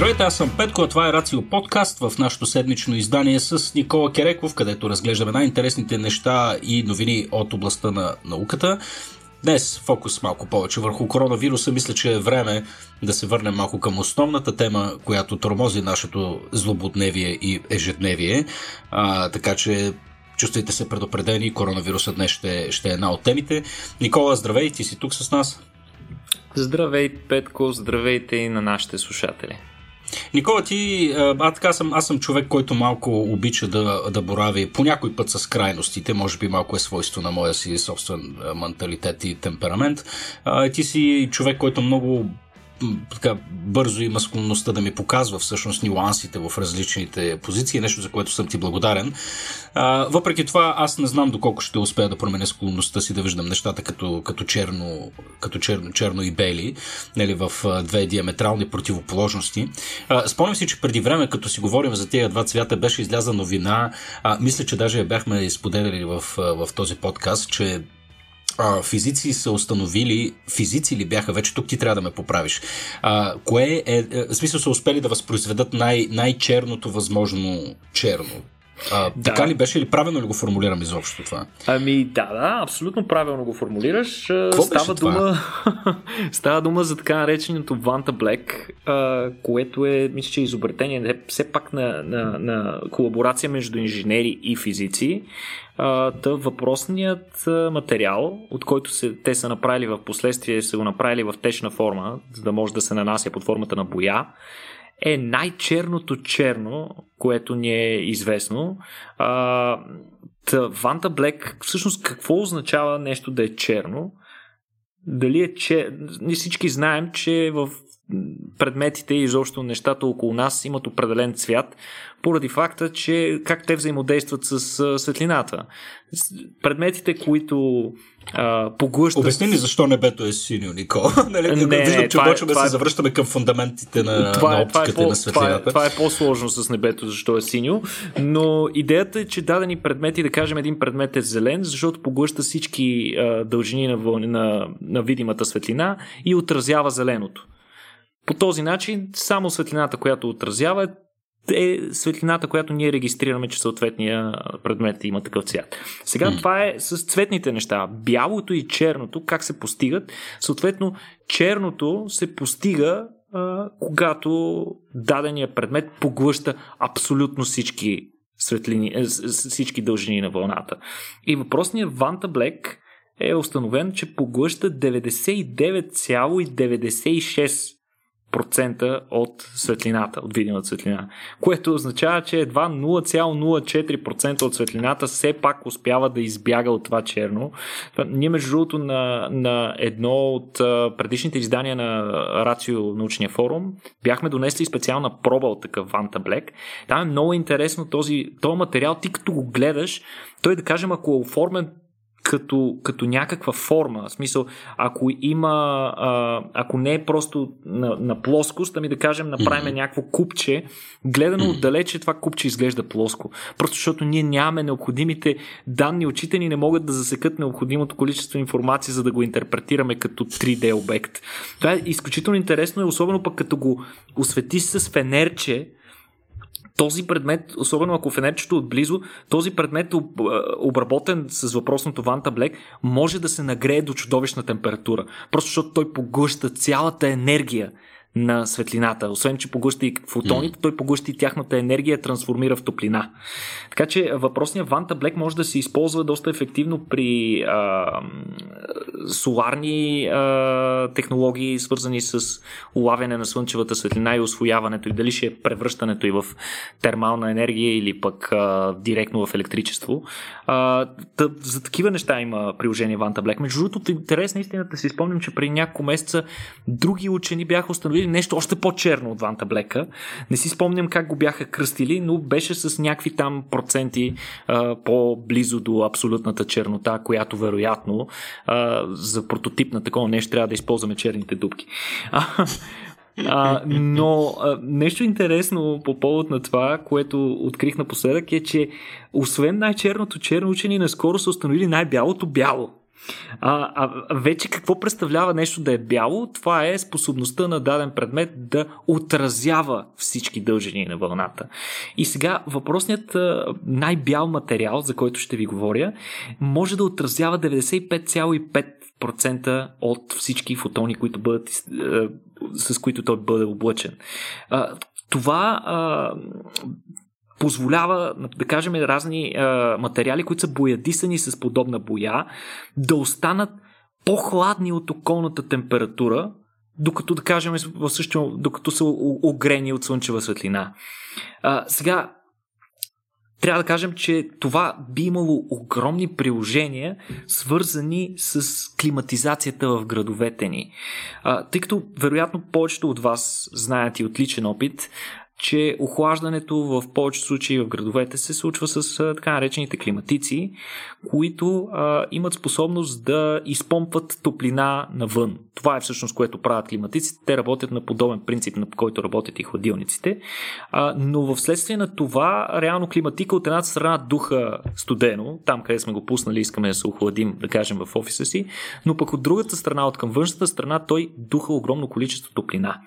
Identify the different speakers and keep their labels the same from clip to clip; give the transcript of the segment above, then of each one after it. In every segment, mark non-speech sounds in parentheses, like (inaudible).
Speaker 1: Здравейте, аз съм Петко, а това е Рацио подкаст в нашото седмично издание с Никола Кереков, където разглеждаме най-интересните неща и новини от областта на науката. Днес фокус малко повече върху коронавируса. Мисля, че е време да се върнем малко към основната тема, която тормози нашето злободневие и ежедневие. А, така че чувствайте се предупредени, коронавирусът днес ще, ще е една от темите. Никола, здравей, ти си тук с нас.
Speaker 2: Здравей, Петко, здравейте и на нашите слушатели.
Speaker 1: Никола, ти, а, така съм, аз съм човек, който малко обича да, да борави по някой път с крайностите, може би малко е свойство на моя си собствен менталитет и темперамент. А, ти си човек, който много така бързо има склонността да ми показва всъщност нюансите в различните позиции, нещо за което съм ти благодарен. А, въпреки това, аз не знам доколко ще успея да променя склонността си да виждам нещата като, като, черно, като черно, черно и бели, нали, в две диаметрални противоположности. А, спомням си, че преди време, като си говорим за тези два цвята, беше изляза новина, а, мисля, че даже я бяхме изподеляли в, в този подкаст, че а, физици са установили, физици ли бяха, вече тук ти трябва да ме поправиш, а, кое е, е, в смисъл са успели да възпроизведат най- най-черното възможно черно. А, да. Така ли беше ли правилно ли го формулирам изобщо това?
Speaker 2: Ами да, да, абсолютно правилно го формулираш. Какво става дума, (laughs) става дума за така нареченото Vanta Black, а, което е, мисля, че е изобретение все пак на, на, на колаборация между инженери и физици. Та въпросният материал, от който се, те са направили в последствие, са го направили в течна форма, за да може да се нанася под формата на боя, е най-черното черно, което ни е известно. А, Ванта Блек, всъщност какво означава нещо да е черно? Дали е че... Ние всички знаем, че в предметите и изобщо нещата около нас имат определен цвят, поради факта, че как те взаимодействат с светлината. Предметите, които а, поглъщат...
Speaker 1: Обясни ни защо небето е синьо, Нико. (laughs) нали, не, Виждам, че почваме да е... се завръщаме към фундаментите на, това, на оптиката това е по, на светлината.
Speaker 2: Това е, това е по-сложно с небето, защо е синьо, но идеята е, че дадени предмети, да кажем един предмет е зелен, защото поглъща всички а, дължини на, на, на видимата светлина и отразява зеленото. По този начин, само светлината, която отразява, е светлината, която ние регистрираме, че съответния предмет има такъв цвят. Сега mm. това е с цветните неща. Бялото и черното, как се постигат? Съответно, черното се постига а, когато дадения предмет поглъща абсолютно всички светлини, е, всички дължини на вълната. И въпросният Ванта Блек е установен, че поглъща 99,96 процента от светлината, от видимата светлина. Което означава, че едва 0,04% от светлината все пак успява да избяга от това черно. Ние, между другото, на, на едно от предишните издания на Рацио научния форум бяхме донесли специална проба от такъв Vanta Black. Там е много интересно този, този материал, ти като го гледаш, той да кажем, ако е оформен като, като някаква форма. В смисъл, ако има, а, ако не е просто на, на плоскост, ами да кажем, направим mm-hmm. някакво купче, гледано mm-hmm. отдалече това купче изглежда плоско. Просто защото ние нямаме необходимите данни, очите ни не могат да засекат необходимото количество информация, за да го интерпретираме като 3D обект. Това е изключително интересно и особено пък като го осветиш с фенерче, този предмет, особено ако фенерчето отблизо, този предмет, обработен с въпросното Ванта Блек, може да се нагрее до чудовищна температура. Просто защото той поглъща цялата енергия на светлината. Освен, че поглъща и фотоните, mm. той поглъща и тяхната енергия трансформира в топлина. Така че въпросният Vanta Black може да се използва доста ефективно при а, соларни а, технологии, свързани с улавяне на слънчевата светлина и освояването и дали ще е превръщането и в термална енергия или пък а, директно в електричество. А, тъ, за такива неща има приложение Vanta Black. Между другото, интерес на истината си спомням, че при няколко месеца други учени бяха установили или нещо още по-черно от Ванта Блека. Не си спомням как го бяха кръстили, но беше с някакви там проценти а, по-близо до абсолютната чернота, която вероятно а, за прототип на такова нещо трябва да използваме черните дубки. А, а, но а, нещо интересно по повод на това, което открих напоследък е, че освен най-черното черно, учени наскоро са установили най-бялото бяло. А, а вече какво представлява нещо да е бяло? Това е способността на даден предмет да отразява всички дължини на вълната. И сега въпросният най-бял материал, за който ще ви говоря, може да отразява 95,5% от всички фотони, които бъдат, с които той бъде облъчен. Това позволява, да кажем, разни а, материали, които са боядисани с подобна боя, да останат по-хладни от околната температура, докато, да кажем, в същото, докато са огрени от слънчева светлина. А, сега, трябва да кажем, че това би имало огромни приложения, свързани с климатизацията в градовете ни. А, тъй като, вероятно, повечето от вас знаят и отличен опит, че охлаждането в повечето случаи в градовете се случва с така наречените климатици, които а, имат способност да изпомпват топлина навън. Това е всъщност което правят климатиците. Те работят на подобен принцип, на който работят и хладилниците. А, но в следствие на това, реално климатика от едната страна духа студено, там къде сме го пуснали, искаме да се охладим, да кажем, в офиса си, но пък от другата страна, от към външната страна, той духа огромно количество топлина.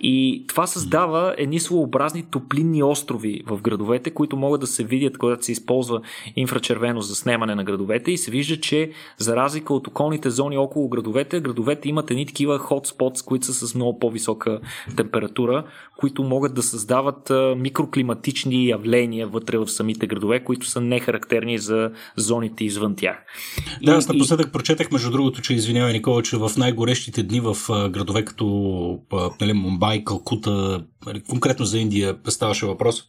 Speaker 2: И това създава едни своеобразни топлинни острови в градовете, които могат да се видят, когато се използва инфрачервено за снемане на градовете и се вижда, че за разлика от околните зони около градовете, градовете имат едни такива хотспотс, които са с много по-висока температура, които могат да създават микроклиматични явления вътре в самите градове, които са нехарактерни за зоните извън тях.
Speaker 1: Да, аз напоследък и... прочетах, между другото, че извинявай, Никола, че в най-горещите дни в градове като нали, Мумбай, Калкута, нали, конкретно за Индия ставаше въпрос,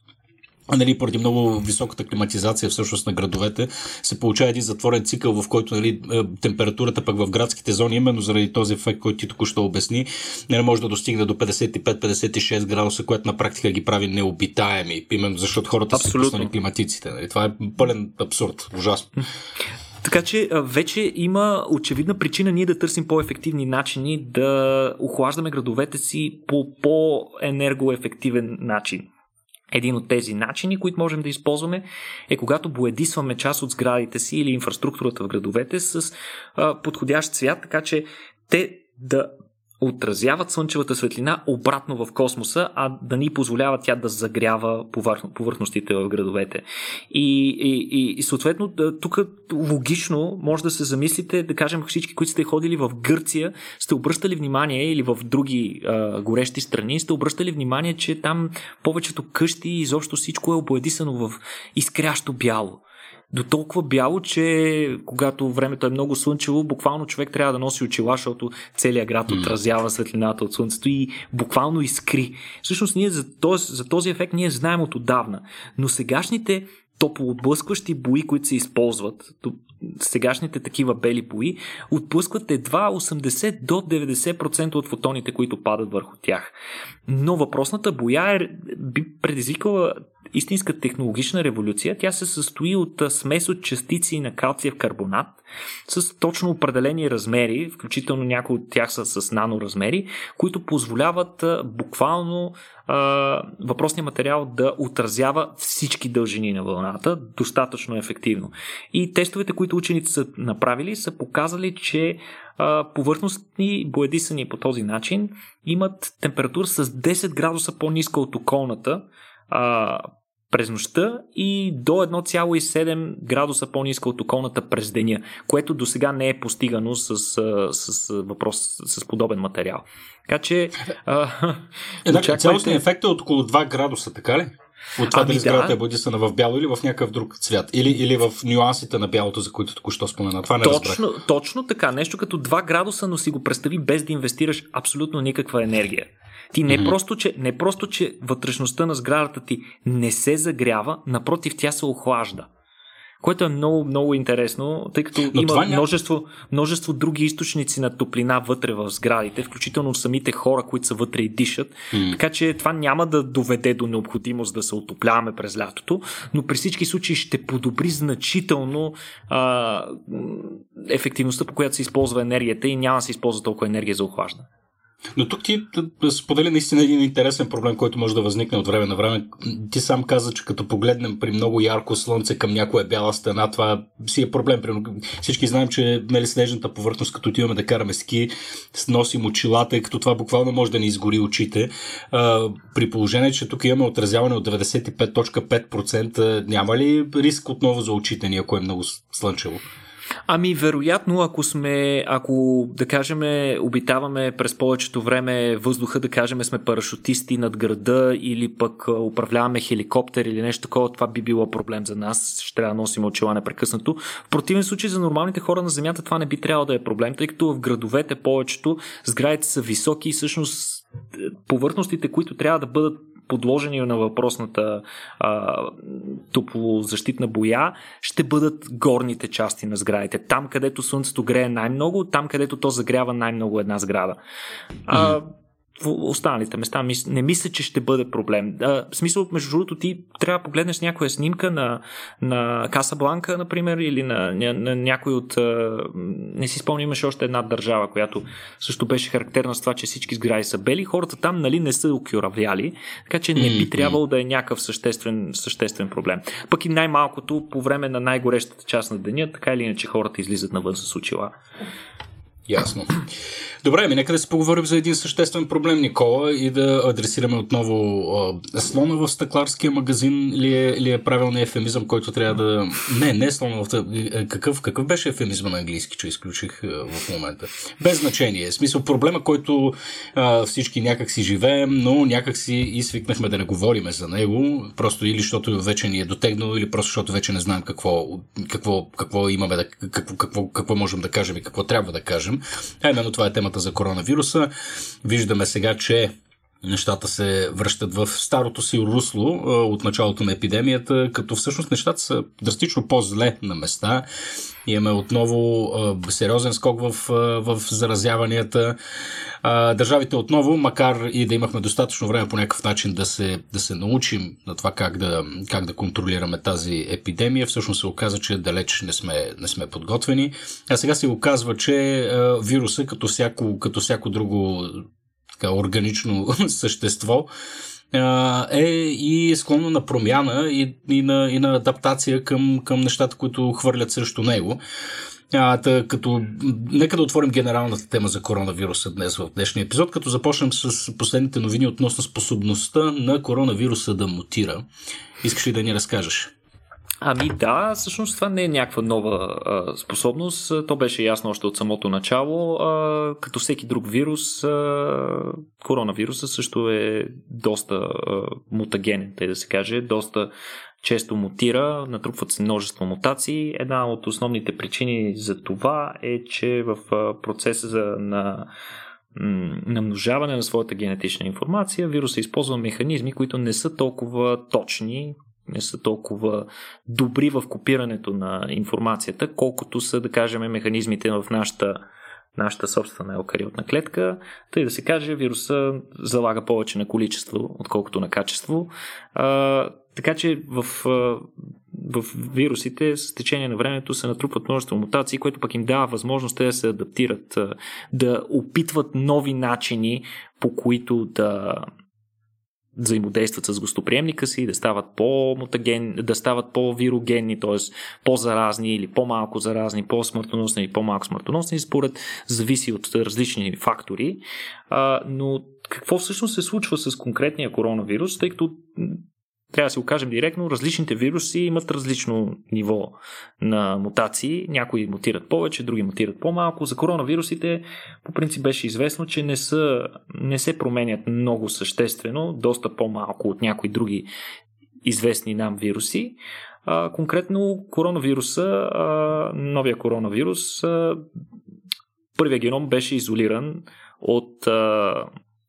Speaker 1: нали, поради много високата климатизация всъщност на градовете, се получава един затворен цикъл, в който нали, е, температурата пък в градските зони, именно заради този ефект, който ти току-що обясни, не нали, може да достигне до 55-56 градуса, което на практика ги прави необитаеми, именно защото хората Абсолютно. са пуснали климатиците. Нали. Това е пълен абсурд, ужасно.
Speaker 2: Така че вече има очевидна причина ние да търсим по-ефективни начини да охлаждаме градовете си по по-енергоефективен начин. Един от тези начини, които можем да използваме, е когато боядисваме част от сградите си или инфраструктурата в градовете с подходящ цвят, така че те да отразяват слънчевата светлина обратно в космоса, а да ни позволява тя да загрява повърхностите в градовете. И, и, и, съответно, тук логично може да се замислите, да кажем всички, които сте ходили в Гърция, сте обръщали внимание или в други а, горещи страни, сте обръщали внимание, че там повечето къщи изобщо всичко е обоядисано в изкрящо бяло до толкова бяло, че когато времето е много слънчево, буквално човек трябва да носи очила, защото целият град отразява светлината от слънцето и буквално искри. Всъщност ние за този, за този ефект ние знаем от отдавна, но сегашните топлоотблъскващи бои, които се използват, сегашните такива бели бои, отблъскват едва 80 до 90% от фотоните, които падат върху тях. Но въпросната боя е, би предизвикала истинска технологична революция. Тя се състои от смес от частици на калциев карбонат с точно определени размери, включително някои от тях са с наноразмери, които позволяват буквално въпросния материал да отразява всички дължини на вълната достатъчно ефективно. И тестовете, които учените са направили, са показали, че повърхностни боядисани по този начин имат температура с 10 градуса по-ниска от околната, а, през нощта и до 1,7 градуса по-ниска от околната през деня, което до сега не е постигано с, с, въпрос с подобен материал. Така че. А,
Speaker 1: е, очаквайте... Цялостният ефект е от около 2 градуса, така ли? От това ами дали сградата да. е бодисана в бяло или в някакъв друг цвят. Или, или в нюансите на бялото, за които току-що спомена. Това не
Speaker 2: точно, точно така. Нещо като 2 градуса, но си го представи без да инвестираш абсолютно никаква енергия. Ти не, mm-hmm. просто, че, не просто, че вътрешността на сградата ти не се загрява, напротив, тя се охлажда. Което е много, много интересно, тъй като Но има множество, множество други източници на топлина вътре в сградите, включително самите хора, които са вътре и дишат. Mm. Така че това няма да доведе до необходимост да се отопляваме през лятото, но при всички случаи ще подобри значително а, ефективността, по която се използва енергията и няма да се използва толкова енергия за охлаждане.
Speaker 1: Но тук ти сподели наистина един интересен проблем, който може да възникне от време на време. Ти сам каза, че като погледнем при много ярко слънце към някоя бяла стена, това си е проблем. Всички знаем, че нали, снежната повърхност, като отиваме да караме ски, носим очилата и като това буквално може да ни изгори очите. А, при положение, че тук имаме отразяване от 95.5%, няма ли риск отново за очите ни, ако е много слънчево?
Speaker 2: Ами, вероятно, ако сме, ако да кажем, обитаваме през повечето време въздуха, да кажем, сме парашутисти над града или пък управляваме хеликоптер или нещо такова, това би било проблем за нас. Ще трябва да носим очила непрекъснато. В противен случай за нормалните хора на Земята това не би трябвало да е проблем, тъй като в градовете повечето сградите са високи и всъщност повърхностите, които трябва да бъдат подложени на въпросната а, топлозащитна боя, ще бъдат горните части на сградите. Там, където слънцето грее най-много, там, където то загрява най-много една сграда. А, останалите места не мисля, че ще бъде проблем. А, в смисъл, между другото, ти трябва да погледнеш някоя снимка на, на Каса Бланка, например, или на, на, на някой от... А, не си спомням, имаше още една държава, която също беше характерна с това, че всички сгради са бели. Хората там, нали, не са окюравляли, така че не би трябвало да е някакъв съществен, съществен проблем. Пък и най-малкото, по време на най-горещата част на деня, така или иначе хората излизат навън с очила.
Speaker 1: Ясно. Добре, ми нека да си поговорим за един съществен проблем, Никола, и да адресираме отново а, слона в стъкларския магазин ли е, ли е правилният ефемизъм, който трябва да... Не, не слона в... Е, какъв, какъв беше ефемизъм на английски, че изключих а, в момента? Без значение. Смисъл, проблема, който а, всички някак си живеем, но някак си и свикнахме да не говориме за него, просто или защото вече ни е дотегнало, или просто защото вече не знаем какво, какво, какво имаме да... Какво, какво, какво можем да кажем и какво трябва да кажем. А именно това е темата за коронавируса. Виждаме сега, че нещата се връщат в старото си русло от началото на епидемията, като всъщност нещата са драстично по-зле на места. Имаме отново сериозен скок в, в заразяванията. Държавите отново, макар и да имахме достатъчно време по някакъв начин да се, да се научим на това как да, как да контролираме тази епидемия, всъщност се оказа, че далеч не сме, не сме подготвени. А сега се оказва, че вируса, като всяко, като всяко друго така, органично (laughs) същество, е и склонно на промяна и, и, на, и на адаптация към, към нещата, които хвърлят срещу него. А, тъ, като, нека да отворим генералната тема за коронавируса днес в днешния епизод, като започнем с последните новини относно способността на коронавируса да мутира. Искаш ли да ни разкажеш?
Speaker 2: Ами да, всъщност това не е някаква нова а, способност. То беше ясно още от самото начало. А, като всеки друг вирус, а, коронавируса също е доста а, мутагенен, тъй да се каже, доста често мутира, натрупват се множество мутации. Една от основните причини за това е, че в процеса на намножаване на своята генетична информация, вируса използва механизми, които не са толкова точни, не са толкова добри в копирането на информацията, колкото са, да кажем, механизмите в нашата, нашата собствена еукариотна клетка. Тъй да се каже, вируса залага повече на количество, отколкото на качество. А, така че в, в вирусите с течение на времето се натрупват множество мутации, което пък им дава възможност да се адаптират, да опитват нови начини, по които да, взаимодействат с гостоприемника си, да стават по-мутаген, да стават по-вирогенни, т.е. по-заразни или по-малко заразни, по-смъртоносни или по-малко смъртоносни, според зависи от различни фактори. А, но какво всъщност се случва с конкретния коронавирус, тъй като трябва да си го кажем директно, различните вируси имат различно ниво на мутации. Някои мутират повече, други мутират по-малко. За коронавирусите по принцип беше известно, че не, са, не се променят много съществено, доста по-малко от някои други известни нам вируси. А, конкретно коронавируса, а, новия коронавирус, а, първия геном беше изолиран от а,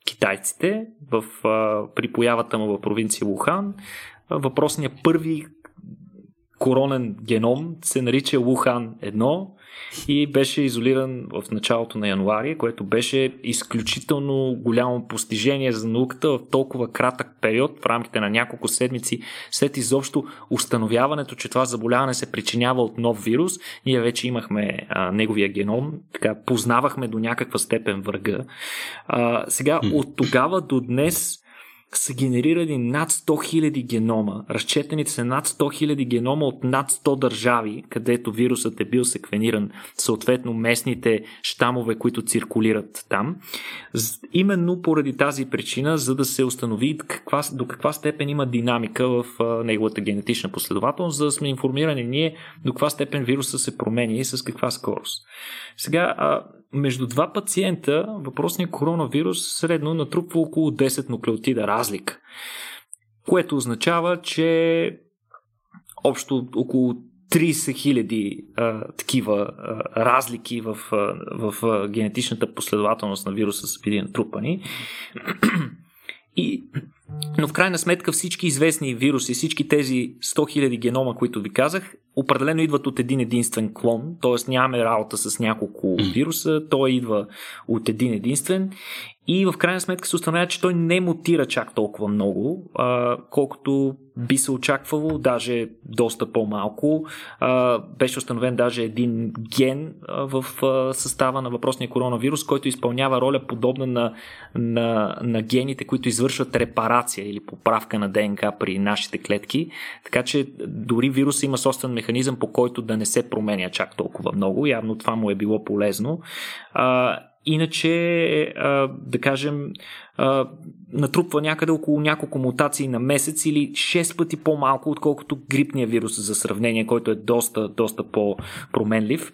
Speaker 2: китайците в, а, при появата му в провинция Лухан. Въпросният първи коронен геном се нарича Лухан 1 и беше изолиран в началото на януари, което беше изключително голямо постижение за науката в толкова кратък период, в рамките на няколко седмици, след изобщо установяването, че това заболяване се причинява от нов вирус. Ние вече имахме а, неговия геном, така познавахме до някаква степен врага. А, сега, от тогава до днес са генерирани над 100 000 генома. Разчетените са над 100 000 генома от над 100 държави, където вирусът е бил секвениран, съответно местните щамове, които циркулират там. Именно поради тази причина, за да се установи каква, до каква степен има динамика в неговата генетична последователност, за да сме информирани ние до каква степен вируса се променя и с каква скорост. Сега, между два пациента въпросният коронавирус средно натрупва около 10 нуклеотида разлика, което означава, че общо около 30 хиляди такива а, разлики в, а, в а, генетичната последователност на вируса са били натрупани. И, но в крайна сметка всички известни вируси, всички тези 100 000 генома, които ви казах, определено идват от един единствен клон, т.е. нямаме работа с няколко вируса, той идва от един единствен и в крайна сметка се установява, че той не мутира чак толкова много, а, колкото би се очаквало, даже доста по-малко. А, беше установен даже един ген а, в а, състава на въпросния коронавирус, който изпълнява роля подобна на, на, на гените, които извършват репарация или поправка на ДНК при нашите клетки. Така че дори вируса има собствен механизъм, по който да не се променя чак толкова много. Явно това му е било полезно. А, Иначе, да кажем, натрупва някъде около няколко мутации на месец или 6 пъти по-малко, отколкото грипния вирус за сравнение, който е доста, доста по-променлив.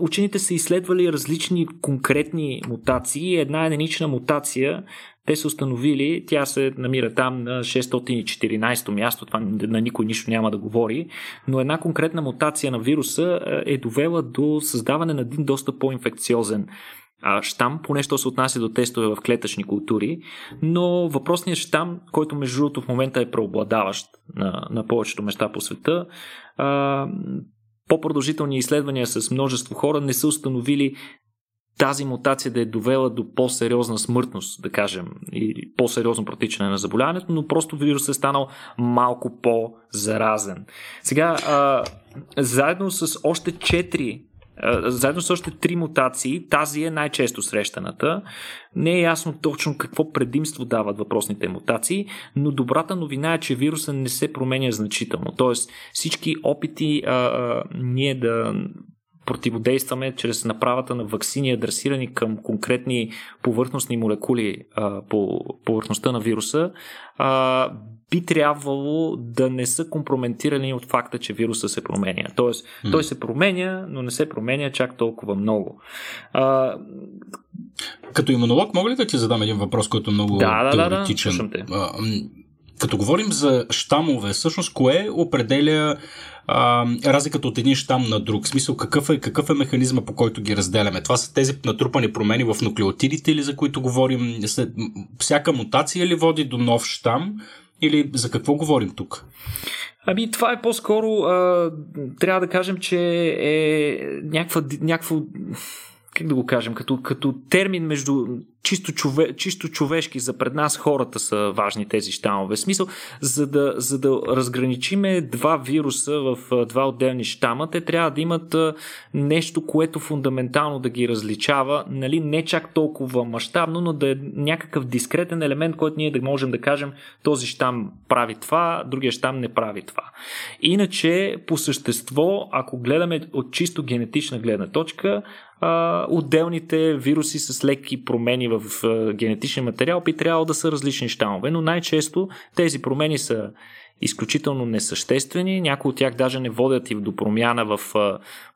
Speaker 2: Учените са изследвали различни конкретни мутации. Една единична мутация те са установили, тя се намира там на 614 място, това на никой нищо няма да говори, но една конкретна мутация на вируса е довела до създаване на един доста по-инфекциозен штам, поне що се отнася до тестове в клетъчни култури, но въпросният штам, който между другото в момента е преобладаващ на, на повечето места по света, а, по-продължителни изследвания с множество хора не са установили тази мутация да е довела до по-сериозна смъртност, да кажем, и по-сериозно протичане на заболяването, но просто вирусът е станал малко по-заразен. Сега, а, заедно с още 4 заедно с още три мутации, тази е най-често срещаната. Не е ясно точно какво предимство дават въпросните мутации, но добрата новина е, че вируса не се променя значително. Тоест всички опити а, а, ние да противодействаме чрез направата на вакцини, адресирани към конкретни повърхностни молекули а, по повърхността на вируса, а, би трябвало да не са компрометирани от факта, че вируса се променя. Тоест, mm. той се променя, но не се променя чак толкова много. А...
Speaker 1: Като имунолог, мога ли да ти задам един въпрос, който е много
Speaker 2: да,
Speaker 1: теоретичен?
Speaker 2: Да, да,
Speaker 1: като говорим за щамове, всъщност кое определя а, разликата от един щам на друг? В смисъл, какъв е, какъв е механизма по който ги разделяме? Това са тези натрупани промени в нуклеотидите или за които говорим? Всяка мутация ли води до нов щам? Или за какво говорим тук?
Speaker 2: Ами това е по-скоро, а, трябва да кажем, че е някаква, някакво как да го кажем, като, като термин между чисто, чове, чисто човешки за пред нас хората са важни тези щамове. Смисъл, за да, за да разграничиме два вируса в два отделни щама, те трябва да имат нещо, което фундаментално да ги различава, нали, не чак толкова мащабно, но да е някакъв дискретен елемент, който ние да можем да кажем този щам прави това, другия щам не прави това. Иначе, по същество, ако гледаме от чисто генетична гледна точка, отделните вируси с леки промени в а, генетичния материал би трябвало да са различни щамове, но най-често тези промени са изключително несъществени. Някои от тях даже не водят и до промяна в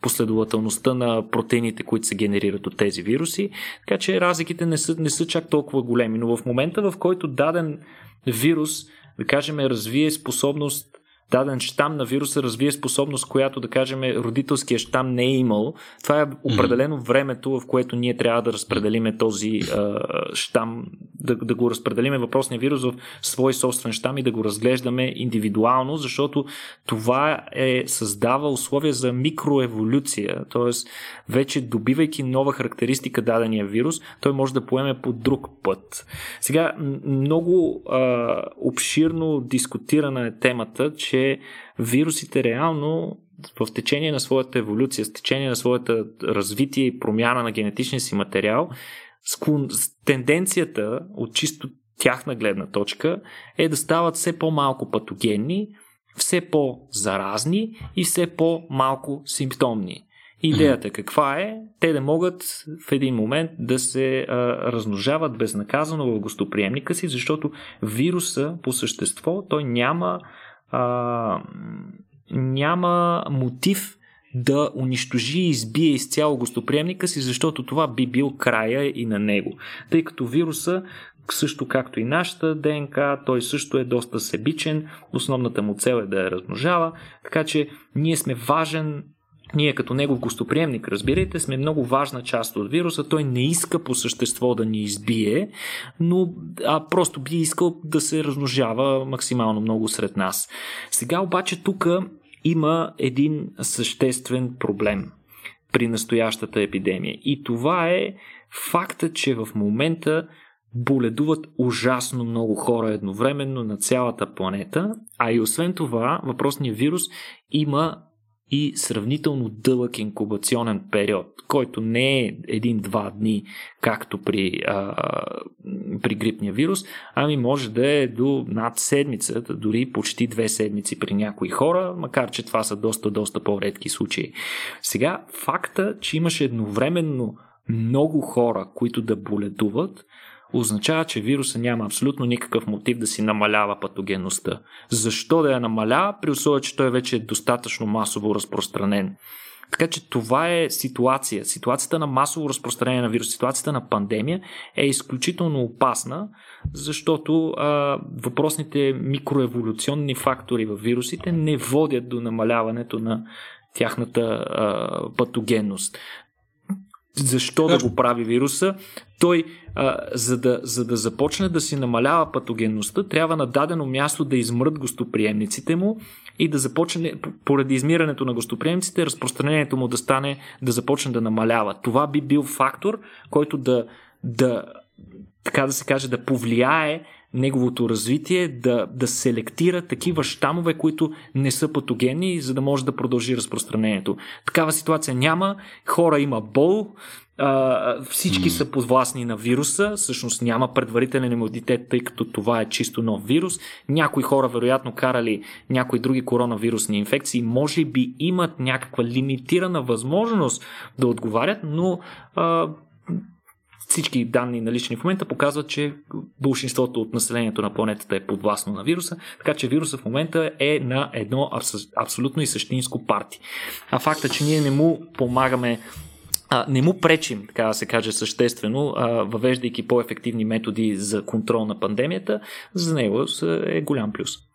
Speaker 2: последователността на протеините, които се генерират от тези вируси. Така че разликите не са, не са чак толкова големи. Но в момента, в който даден вирус, да кажем, развие способност даден щам на вируса развие способност, която да кажем родителския щам не е имал. Това е определено времето, в което ние трябва да разпределиме този а, щам, да, да го разпределиме въпросния вирус в свой собствен щам и да го разглеждаме индивидуално, защото това е създава условия за микроеволюция, т.е. вече добивайки нова характеристика дадения вирус, той може да поеме по друг път. Сега, много а, обширно дискутирана е темата, че вирусите реално в течение на своята еволюция, с течение на своята развитие и промяна на генетичния си материал, с тенденцията от чисто тяхна гледна точка е да стават все по-малко патогенни, все по-заразни и все по-малко симптомни. Идеята каква е? Те да могат в един момент да се а, размножават безнаказано в гостоприемника си, защото вируса по същество той няма, а, няма мотив да унищожи и избие изцяло гостоприемника си, защото това би бил края и на него. Тъй като вируса също както и нашата ДНК, той също е доста себичен, основната му цел е да я размножава, така че ние сме важен ние като негов гостоприемник, разбирайте, сме много важна част от вируса. Той не иска по същество да ни избие, но а просто би искал да се размножава максимално много сред нас. Сега обаче тук има един съществен проблем при настоящата епидемия. И това е факта, че в момента боледуват ужасно много хора едновременно на цялата планета, а и освен това въпросният вирус има и сравнително дълъг инкубационен период, който не е един-два дни, както при, а, при грипния вирус, ами може да е до над седмица, дори почти две седмици при някои хора, макар че това са доста, доста по-редки случаи. Сега, факта, че имаше едновременно много хора, които да боледуват, означава, че вируса няма абсолютно никакъв мотив да си намалява патогенността. Защо да я намалява, при условие, че той вече е достатъчно масово разпространен? Така че това е ситуация. Ситуацията на масово разпространение на вирус, ситуацията на пандемия е изключително опасна, защото а, въпросните микроеволюционни фактори в вирусите не водят до намаляването на тяхната а, патогенност. Защо да го прави вируса? Той, а, за, да, за да започне да си намалява патогенността, трябва на дадено място да измрат гостоприемниците му и да започне, поради измирането на гостоприемниците, разпространението му да стане, да започне да намалява. Това би бил фактор, който да, да така да се каже, да повлияе неговото развитие, да, да селектира такива щамове, които не са патогенни, за да може да продължи разпространението. Такава ситуация няма. Хора има бол, а, всички mm. са подвластни на вируса, всъщност няма предварителен имунитет, тъй като това е чисто нов вирус. Някои хора, вероятно, карали някои други коронавирусни инфекции, може би имат някаква лимитирана възможност да отговарят, но а, всички данни налични в момента показват, че большинството от населението на планетата е подвластно на вируса, така че вируса в момента е на едно абсолютно и същинско парти. А факта, че ние не му помагаме а, не му пречим, така да се каже съществено, а, въвеждайки по-ефективни методи за контрол на пандемията, за него е голям плюс.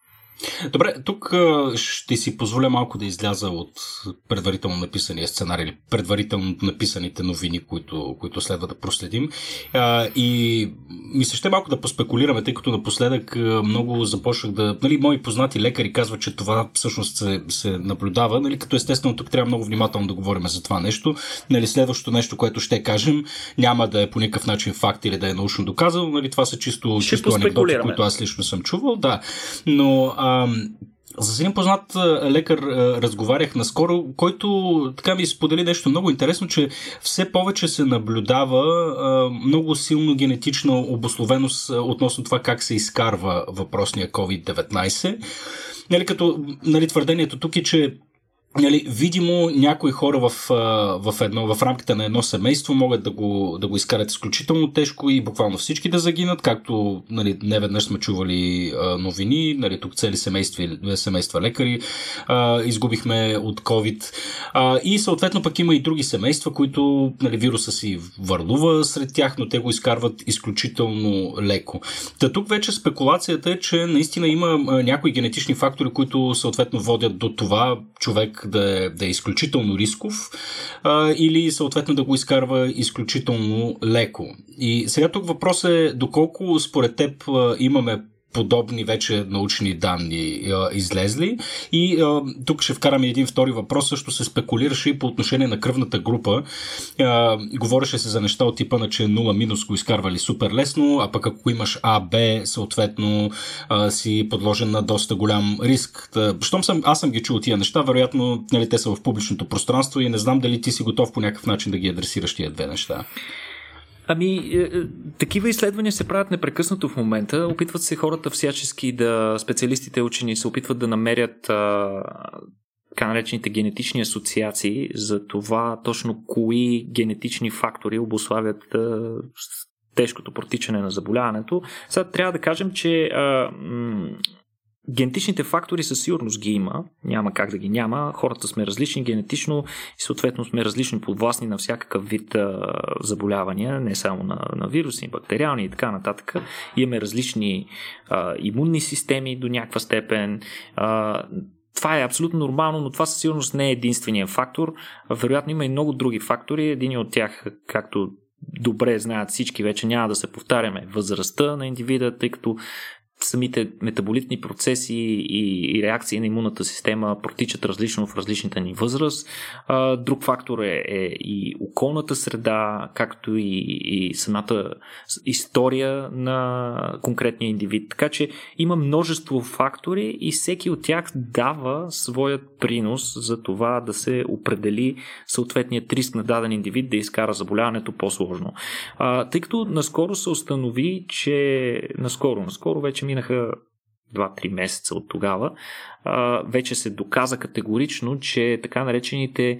Speaker 1: Добре, тук ще си позволя малко да изляза от предварително написания сценарий или предварително написаните новини, които, които следва да проследим. И ми се ще малко да поспекулираме, тъй като напоследък много започнах да... Нали, мои познати лекари казват, че това всъщност се, се наблюдава, нали, като естествено тук трябва много внимателно да говорим за това нещо. Нали, следващото нещо, което ще кажем, няма да е по никакъв начин факт или да е научно доказано. Нали, това са чисто, чисто анекдоти, които аз лично съм чувал. Да. Но а, с един познат лекар разговарях наскоро, който така ми сподели нещо много интересно, че все повече се наблюдава много силно генетична обословеност относно това как се изкарва въпросния COVID-19. Нали, като нали, твърдението тук е, че нали, видимо някои хора в, в, едно, в рамките на едно семейство могат да го, да го изкарат изключително тежко и буквално всички да загинат, както нали, не веднъж сме чували а, новини, нали, тук цели семейства, семейства лекари а, изгубихме от COVID а, и съответно пък има и други семейства, които нали, вируса си върлува сред тях, но те го изкарват изключително леко. Та тук вече спекулацията е, че наистина има някои генетични фактори, които съответно водят до това човек да е, да е изключително рисков а, или съответно да го изкарва изключително леко. И сега тук въпрос е доколко според теб имаме подобни вече научни данни а, излезли. И а, тук ще вкараме един втори въпрос. Също се спекулираше и по отношение на кръвната група. А, говореше се за неща от типа на, че 0 минус го изкарвали супер лесно, а пък ако имаш А, Б, съответно а, си подложен на доста голям риск. Та, щом съм, аз съм ги чул тия неща, вероятно нали, те са в публичното пространство и не знам дали ти си готов по някакъв начин да ги адресираш тия две неща.
Speaker 2: Ами, е, е, такива изследвания се правят непрекъснато в момента. Опитват се хората всячески да, специалистите учени се опитват да намерят така наречените генетични асоциации за това точно кои генетични фактори обославят тежкото протичане на заболяването. Сега трябва да кажем, че Генетичните фактори със сигурност ги има, няма как да ги няма. Хората сме различни генетично и съответно сме различни подвластни на всякакъв вид а, заболявания, не само на, на вирусни, бактериални и така нататък. Имаме различни а, имунни системи до някаква степен. А, това е абсолютно нормално, но това със сигурност не е единствения фактор. Вероятно има и много други фактори. Един от тях, както добре знаят всички, вече няма да се повтаряме. Възрастта на индивида, тъй като самите метаболитни процеси и, реакции на имунната система протичат различно в различните ни възраст. Друг фактор е, е и околната среда, както и, и самата история на конкретния индивид. Така че има множество фактори и всеки от тях дава своят принос за това да се определи съответният риск на даден индивид да изкара заболяването по-сложно. Тъй като наскоро се установи, че наскоро, наскоро вече минаха 2-3 месеца от тогава, вече се доказа категорично, че така наречените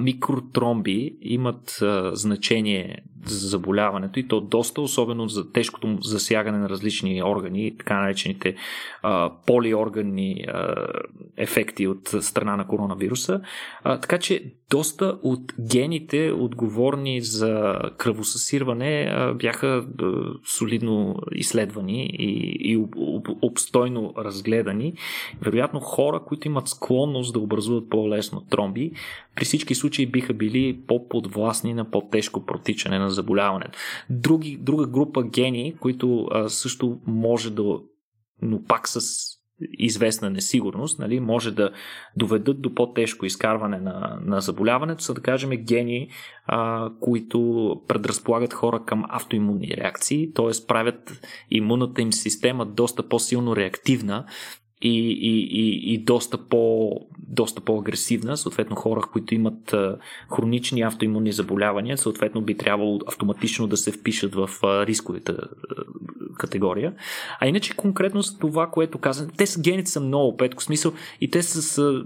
Speaker 2: микротромби имат значение за заболяването и то доста, особено за тежкото засягане на различни органи, така наречените полиорганни ефекти от страна на коронавируса. Така че доста от гените, отговорни за кръвосъсирване, бяха солидно изследвани и, и обстойно разгледани. Вероятно хора, които имат склонност да образуват по-лесно тромби, при всички случаи биха били по-подвластни на по-тежко протичане на заболяването. Други, друга група гени, които а, също може да, но пак с известна несигурност, нали, може да доведат до по-тежко изкарване на, на заболяването, са да кажем гени, а, които предразполагат хора към автоимунни реакции, т.е. правят имунната им система доста по-силно реактивна и, и, и, и доста, по, доста по-агресивна. Съответно, хора, които имат хронични автоимунни заболявания, съответно би трябвало автоматично да се впишат в рисковите категория. А иначе конкретно с това, което казвам, те са гените са много, петко смисъл, и те са с,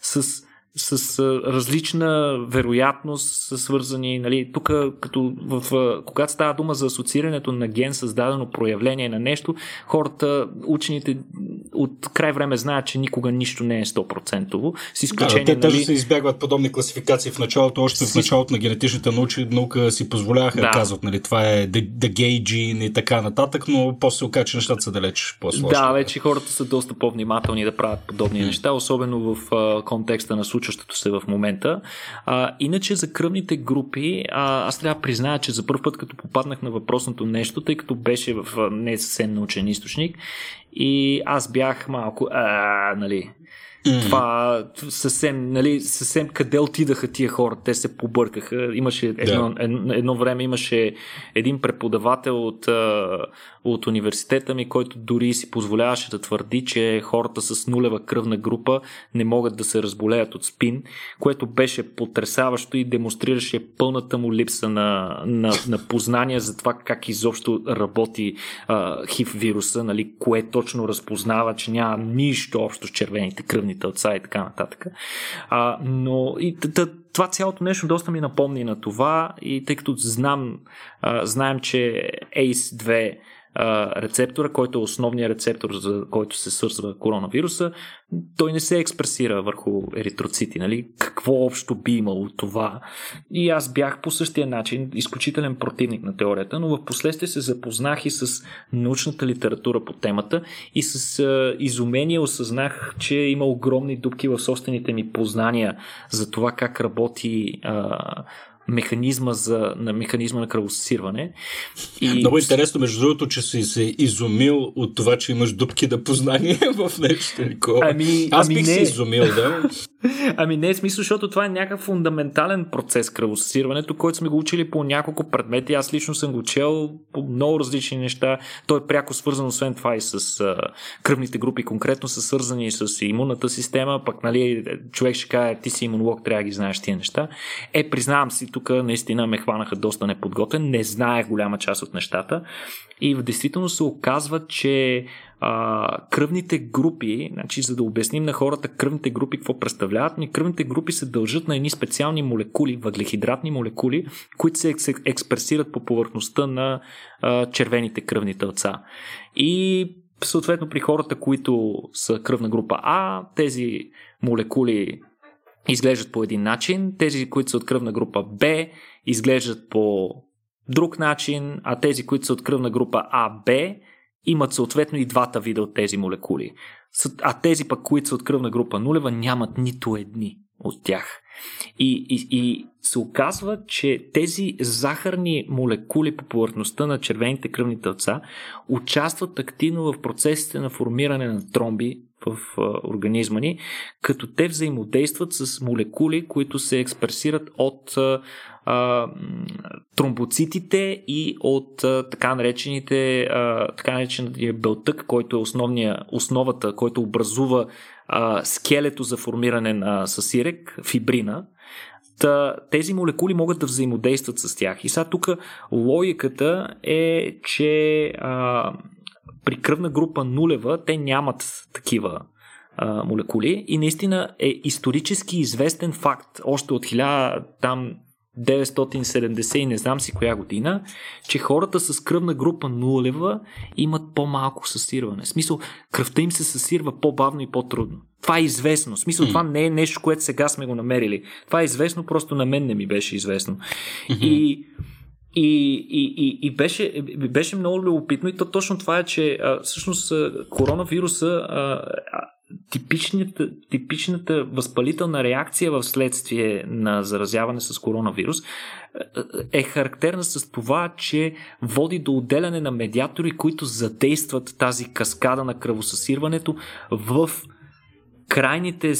Speaker 2: с с различна вероятност са свързани. Нали, тук, като в, когато става дума за асоциирането на ген с дадено проявление на нещо, хората, учените от край време знаят, че никога нищо не е 100%. С изключение,
Speaker 1: да, те
Speaker 2: нали...
Speaker 1: се избягват подобни класификации в началото, още в началото на генетичната наука, наука си позволяваха да казват, нали, това е the, the gay gene и така нататък, но после се оказа, че нещата са далеч по-сложни.
Speaker 2: Да, вече хората са доста по-внимателни да правят подобни mm. неща, особено в а, контекста на случващото се в момента. А, иначе за кръвните групи, а, аз трябва да призная, че за първ път, като попаднах на въпросното нещо, тъй като беше в не съвсем научен източник, и аз бях малко, а, нали, Mm-hmm. Това съвсем, нали, съвсем къде отидаха тия хора, те се побъркаха. Имаше едно, yeah. едно, едно време имаше един преподавател от, от университета ми, който дори си позволяваше да твърди, че хората с нулева кръвна група не могат да се разболеят от спин, което беше потрясаващо и демонстрираше пълната му липса на, на, на познание за това как изобщо работи а, хив вируса, нали, кое точно разпознава, че няма нищо общо с червените кръвни кръвните отца и така нататък. А, но и това цялото нещо доста ми напомни на това и тъй като знам, а, знаем, че ACE2 рецептора, който е основният рецептор, за който се свързва коронавируса, той не се експресира върху еритроцити. Нали? Какво общо би имало това? И аз бях по същия начин изключителен противник на теорията, но в последствие се запознах и с научната литература по темата и с а, изумение осъзнах, че има огромни дупки в собствените ми познания за това как работи а, механизма, за, на механизма на кръвосирване.
Speaker 1: И... Много интересно, между другото, че си се изумил от това, че имаш дупки да познание (laughs) в нещо такова. Ами, Аз ами бих не... се изумил, да. (laughs)
Speaker 2: ами не е смисъл, защото това е някакъв фундаментален процес кръвосирването, който сме го учили по няколко предмети. Аз лично съм го чел по много различни неща. Той е пряко свързан, освен това и с а, кръвните групи, конкретно са свързани с имунната система, пък нали, човек ще каже, ти си имунолог, трябва да ги знаеш тия неща. Е, признавам си, тук наистина ме хванаха доста неподготен, не знаех голяма част от нещата и в действителност се оказва, че а, кръвните групи, значи, за да обясним на хората кръвните групи какво представляват, ми кръвните групи се дължат на едни специални молекули, въглехидратни молекули, които се експресират по повърхността на а, червените кръвни тълца. И съответно при хората, които са кръвна група А, тези молекули изглеждат по един начин, тези, които са от кръвна група Б, изглеждат по друг начин, а тези, които са от кръвна група АБ, имат съответно и двата вида от тези молекули. А тези пък, които са от кръвна група нулева, нямат нито едни от тях. И, и, и се оказва, че тези захарни молекули по повърхността на червените кръвни тълца участват активно в процесите на формиране на тромби в организма ни, като те взаимодействат с молекули, които се експресират от а, тромбоцитите и от а, така наречените а, така наречения белтък, който е основния, основата, който образува а, скелето за формиране на съсирек, фибрина. Та, тези молекули могат да взаимодействат с тях. И сега тук логиката е, че а, при кръвна група нулева те нямат такива а, молекули и наистина е исторически известен факт, още от 1000, там 970 и не знам си коя година, че хората с кръвна група нулева имат по-малко съсирване. В смисъл, кръвта им се съсирва по-бавно и по-трудно. Това е известно. В смисъл, това не е нещо, което сега сме го намерили. Това е известно, просто на мен не ми беше известно. И и, и, и, и беше, беше много любопитно и то точно това е, че а, всъщност коронавируса а, типичната, типичната възпалителна реакция в следствие на заразяване с коронавирус е характерна с това, че води до отделяне на медиатори, които задействат тази каскада на кръвосъсирването в крайните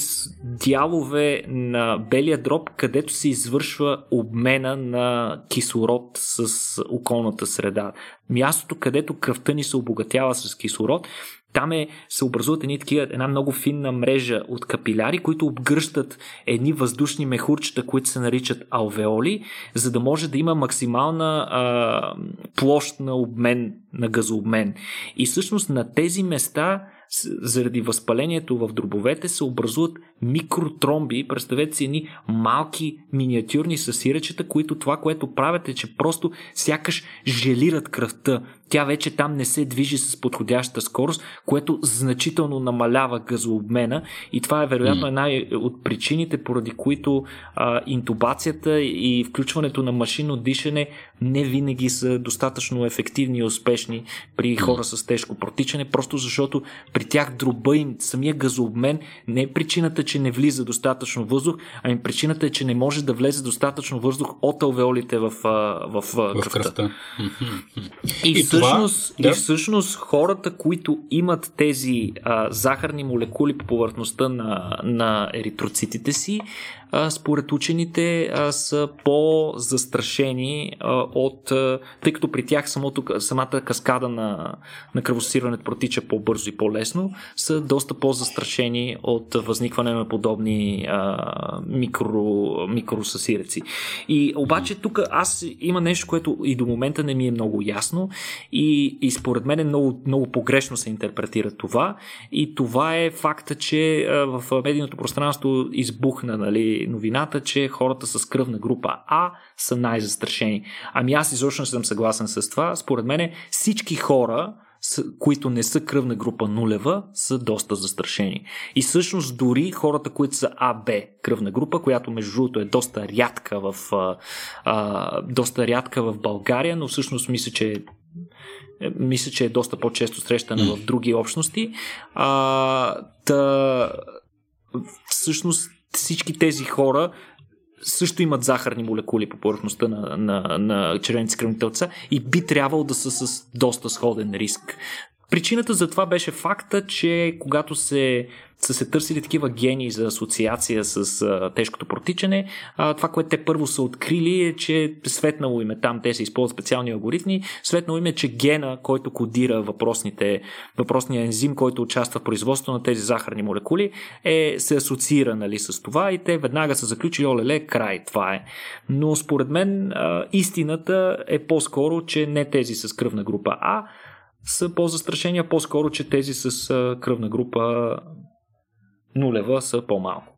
Speaker 2: дялове на белия дроб, където се извършва обмена на кислород с околната среда. Мястото, където кръвта ни се обогатява с кислород, там е, се образуват едни такива, една много финна мрежа от капиляри, които обгръщат едни въздушни мехурчета, които се наричат алвеоли, за да може да има максимална а, площ на обмен, на газообмен. И всъщност на тези места заради възпалението в дробовете се образуват микротромби. Представете си едни малки миниатюрни съсиречета, които това, което правят е, че просто сякаш желират кръвта. Тя вече там не се движи с подходяща скорост, което значително намалява газообмена и това е вероятно една от причините, поради които а, интубацията и включването на машинно дишане не винаги са достатъчно ефективни и успешни при хора с тежко протичане, просто защото при тях дроба им, самия газообмен не е причината, че не влиза достатъчно въздух, ами причината е, че не може да влезе достатъчно въздух от алвеолите в, в, в кръвта. кръвта. И, и, всъщност, това, да? и всъщност хората, които имат тези а, захарни молекули по повърхността на, на еритроцитите си, според учените са по-застрашени от, тъй като при тях самото, самата каскада на, на кръвосирането протича по-бързо и по-лесно, са доста по-застрашени от възникване на подобни микро, микросъсиреци. И обаче тук аз има нещо, което и до момента не ми е много ясно и, и според мен е много, много погрешно се интерпретира това и това е факта, че в медийното пространство избухна нали, новината, че хората с кръвна група А са най-застрашени. Ами аз изобщо не съм съгласен с това. Според мен всички хора, които не са кръвна група нулева, са доста застрашени. И всъщност дори хората, които са АБ кръвна група, която между другото е доста рядка в, а, доста рядка в България, но всъщност мисля, че е, мисля, че е доста по-често срещана в други общности. А, та, всъщност всички тези хора също имат захарни молекули по повърхността на, на, на червените кръвни и би трябвало да са с доста сходен риск. Причината за това беше факта, че когато се са се търсили такива гени за асоциация с а, тежкото протичане. А, това, което те първо са открили е, че светнало име там, те се използват специални алгоритми, светнало име, че гена, който кодира въпросните, въпросния ензим, който участва в производството на тези захарни молекули, е, се асоциира нали, с това и те веднага са заключили, олеле, край, това е. Но според мен а, истината е по-скоро, че не тези с кръвна група А, са по-застрашени, а по-скоро, че тези с кръвна група нулева са по-малко.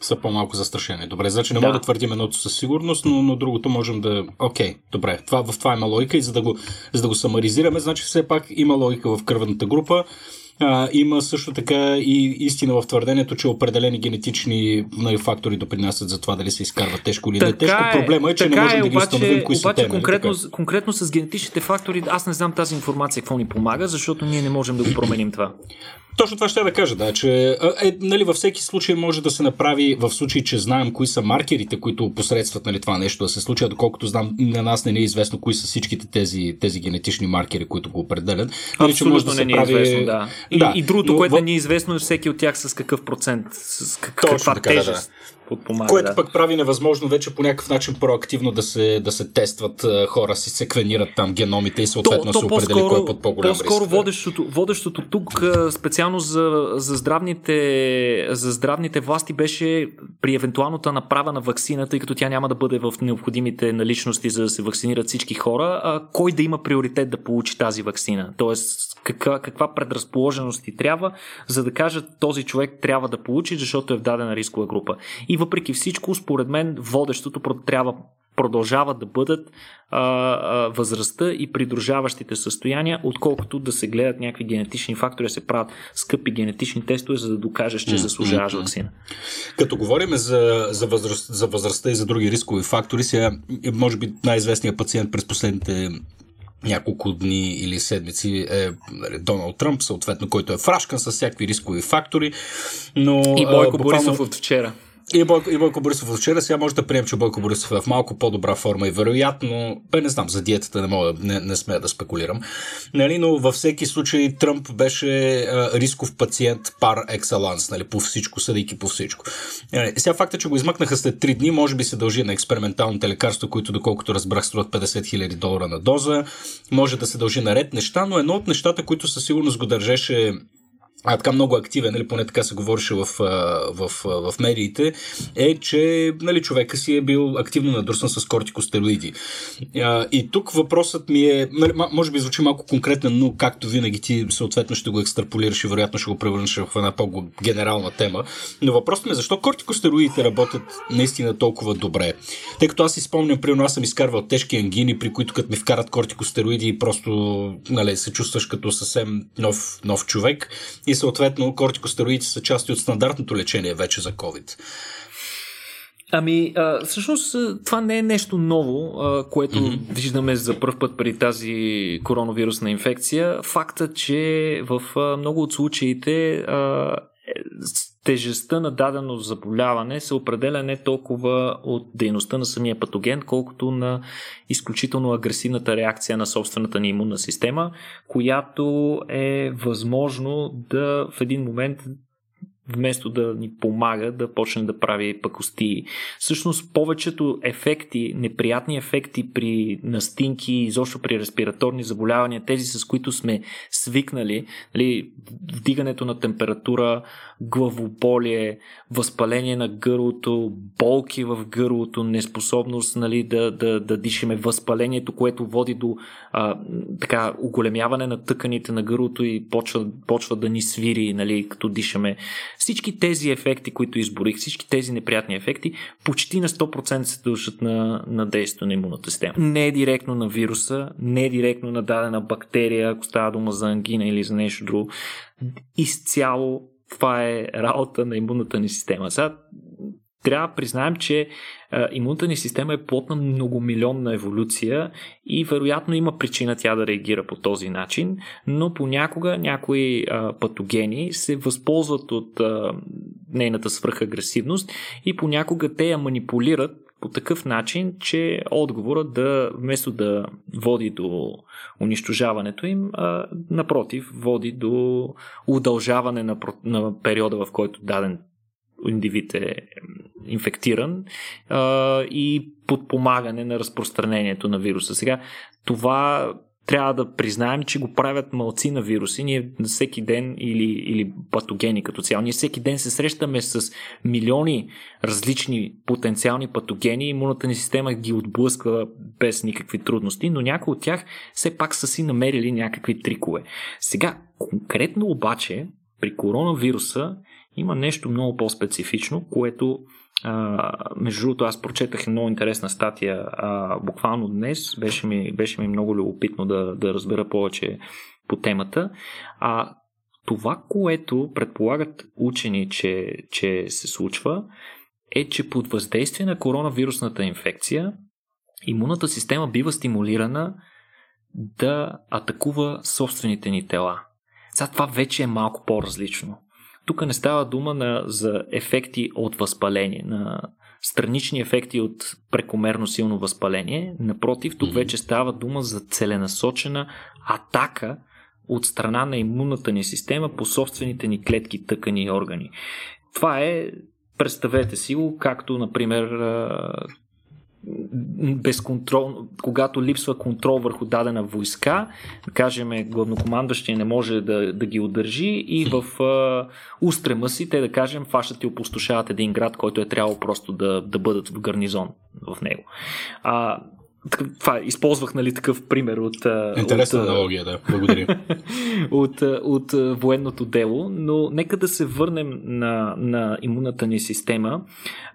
Speaker 1: Са по-малко застрашени. Добре, значи не да. мога да твърдим едното със сигурност, но, но другото можем да. Окей, добре. Това, в това има логика и за да, го, за да го самаризираме, значи все пак има логика в кръвната група. А, има също така и истина в твърдението, че определени генетични нали, фактори допринасят за това дали се изкарва тежко или не тежко. Е, Проблема е, че не можем е, да ги установим кои
Speaker 2: обаче,
Speaker 1: са
Speaker 2: те. Нали, конкретно, нали, конкретно с генетичните фактори, аз не знам тази информация какво ни помага, защото ние не можем да го променим това.
Speaker 1: Точно това ще да кажа, да, че е, нали, във всеки случай може да се направи, в случай, че знаем кои са маркерите, които посредстват нали, това нещо да се случи, доколкото знам, на нас не е известно кои са всичките тези, тези генетични маркери, които го определят.
Speaker 2: Нали, че може да се не е прави... известно, да. И, да, и другото, но, което не е известно е всеки от тях с какъв процент, с каква така, тежест. Да, да
Speaker 1: подпомага. Което да. пък прави невъзможно вече по някакъв начин проактивно да се, да се тестват хора, си секвенират там геномите и съответно то, то се определи кой е под по-голям
Speaker 2: По-скоро риск, водещото, водещото тук специално за, за, здравните, за здравните власти беше при евентуалната направа на вакцина, тъй като тя няма да бъде в необходимите наличности за да се вакцинират всички хора, а кой да има приоритет да получи тази вакцина. Тоест каква, каква предразположеност ти трябва, за да кажат този човек трябва да получи, защото е в дадена рискова група. И въпреки всичко, според мен, водещото трябва продължава да бъдат а, а, възрастта и придружаващите състояния, отколкото да се гледат някакви генетични фактори, да се правят скъпи генетични тестове, за да докажеш, че заслужаваш вакцина.
Speaker 1: Като говорим за, за, възраст, за възрастта и за други рискови фактори, сега може би най-известният пациент през последните няколко дни или седмици е нали, Доналд Тръмп, съответно, който е фрашкан с всякакви рискови фактори. Но,
Speaker 2: и Бойко буквално... Борисов от вчера.
Speaker 1: И Бойко, и Бойко Борисов вчера, сега може да приемем, че Бойко Борисов е в малко по-добра форма и вероятно, бе не знам, за диетата не мога, не, не смея да спекулирам, нали, но във всеки случай Тръмп беше а, рисков пациент пар екселанс, нали, по всичко, съдейки по всичко. Нали, сега факта, че го измъкнаха след 3 дни, може би се дължи на експерименталните лекарства, които, доколкото разбрах, струват 50 000 долара на доза, може да се дължи на ред неща, но едно от нещата, които със сигурност го държеше а, така много активен, нали, поне така се говореше в, в, в, в медиите, е, че нали, човека си е бил активно надрусан с кортикостероиди. А, и тук въпросът ми е, нали, може би звучи малко конкретен, но както винаги ти съответно ще го екстраполираш и вероятно ще го превърнеш в една по-генерална тема. Но въпросът ми е защо кортикостероидите работят наистина толкова добре. Тъй като аз си спомням, примерно аз съм изкарвал тежки ангини, при които като ми вкарат кортикостероиди и просто нали, се чувстваш като съвсем нов, нов човек. И и съответно кортикостероидите са части от стандартното лечение вече за COVID.
Speaker 2: Ами, а, всъщност това не е нещо ново, а, което mm-hmm. виждаме за първ път при тази коронавирусна инфекция. Факта, че в а, много от случаите а, е, тежестта на дадено заболяване се определя не толкова от дейността на самия патоген, колкото на изключително агресивната реакция на собствената ни имунна система, която е възможно да в един момент вместо да ни помага да почне да прави пакости. Всъщност повечето ефекти, неприятни ефекти при настинки, изобщо при респираторни заболявания, тези с които сме свикнали, нали, вдигането на температура, главоболие, възпаление на гърлото, болки в гърлото, неспособност нали, да, да, да дишаме, възпалението, което води до а, така, оголемяване на тъканите на гърлото и почва, почва да ни свири, нали, като дишаме. Всички тези ефекти, които изборих, всички тези неприятни ефекти, почти на 100% се дължат на, на действието на имунната система. Не е директно на вируса, не е директно на дадена бактерия, ако става дума за ангина или за нещо друго. Изцяло това е работа на имунната ни система. Сега трябва да признаем, че имунната ни система е плотна многомилионна еволюция и вероятно има причина тя да реагира по този начин, но понякога някои а, патогени се възползват от а, нейната свръхагресивност и понякога те я манипулират по такъв начин, че отговорът да, вместо да води до унищожаването им, а, напротив, води до удължаване на, на периода, в който даден индивид е инфектиран а, и подпомагане на разпространението на вируса. Сега, това трябва да признаем, че го правят малци на вируси. Ние всеки ден или, или патогени като цяло. Ние всеки ден се срещаме с милиони различни потенциални патогени. Имунната ни система ги отблъсква без никакви трудности, но някои от тях все пак са си намерили някакви трикове. Сега, конкретно обаче, при коронавируса има нещо много по-специфично, което а, между другото, аз прочетах много интересна статия а, буквално днес. Беше ми, беше ми много любопитно да, да разбера повече по темата. А това, което предполагат учени, че, че се случва, е, че под въздействие на коронавирусната инфекция имунната система бива стимулирана да атакува собствените ни тела. Сега това вече е малко по-различно. Тук не става дума на, за ефекти от възпаление, на странични ефекти от прекомерно силно възпаление. Напротив, тук вече става дума за целенасочена атака от страна на имунната ни система по собствените ни клетки, тъкани и органи. Това е, представете си го, както, например, безконтрол, когато липсва контрол върху дадена войска, кажем, главнокомандащия не може да, да ги удържи и в а, устрема си те да кажем фащат и опустошават един град, който е трябвало просто да, да бъдат в гарнизон в него. А, това, използвах нали, такъв пример от...
Speaker 1: Интересна от, аналогия, да. Благодаря. (laughs)
Speaker 2: от, от, от военното дело, но нека да се върнем на, на имунната ни система.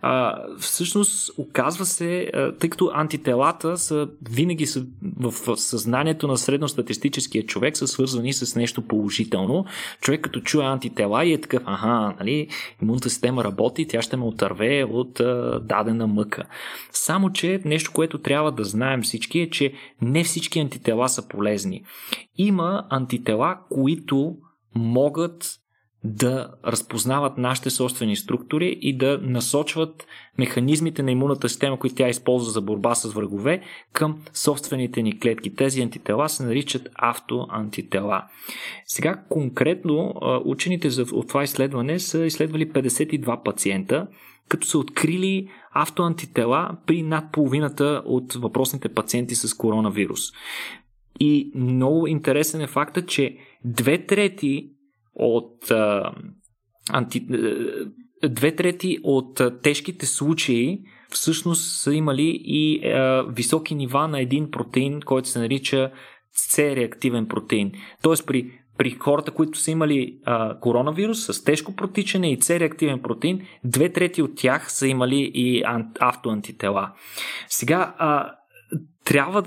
Speaker 2: А, всъщност, оказва се, тъй като антителата са винаги са в съзнанието на средностатистическия човек са свързани с нещо положително. Човек като чуе антитела и е такъв, аха, нали, имунната система работи, тя ще ме отърве от а, дадена мъка. Само, че нещо, което трябва да знаем всички е, че не всички антитела са полезни. Има антитела, които могат да разпознават нашите собствени структури и да насочват механизмите на имунната система, които тя използва за борба с врагове, към собствените ни клетки. Тези антитела се наричат автоантитела. Сега конкретно учените от това изследване са изследвали 52 пациента, като са открили автоантитела при над половината от въпросните пациенти с коронавирус. И много интересен е факта, че две трети от а, анти, две трети от тежките случаи всъщност са имали и а, високи нива на един протеин, който се нарича C-реактивен протеин. Тоест при при хората, които са имали а, коронавирус с тежко протичане и С-реактивен протеин, две трети от тях са имали и автоантитела. Сега, а, трябва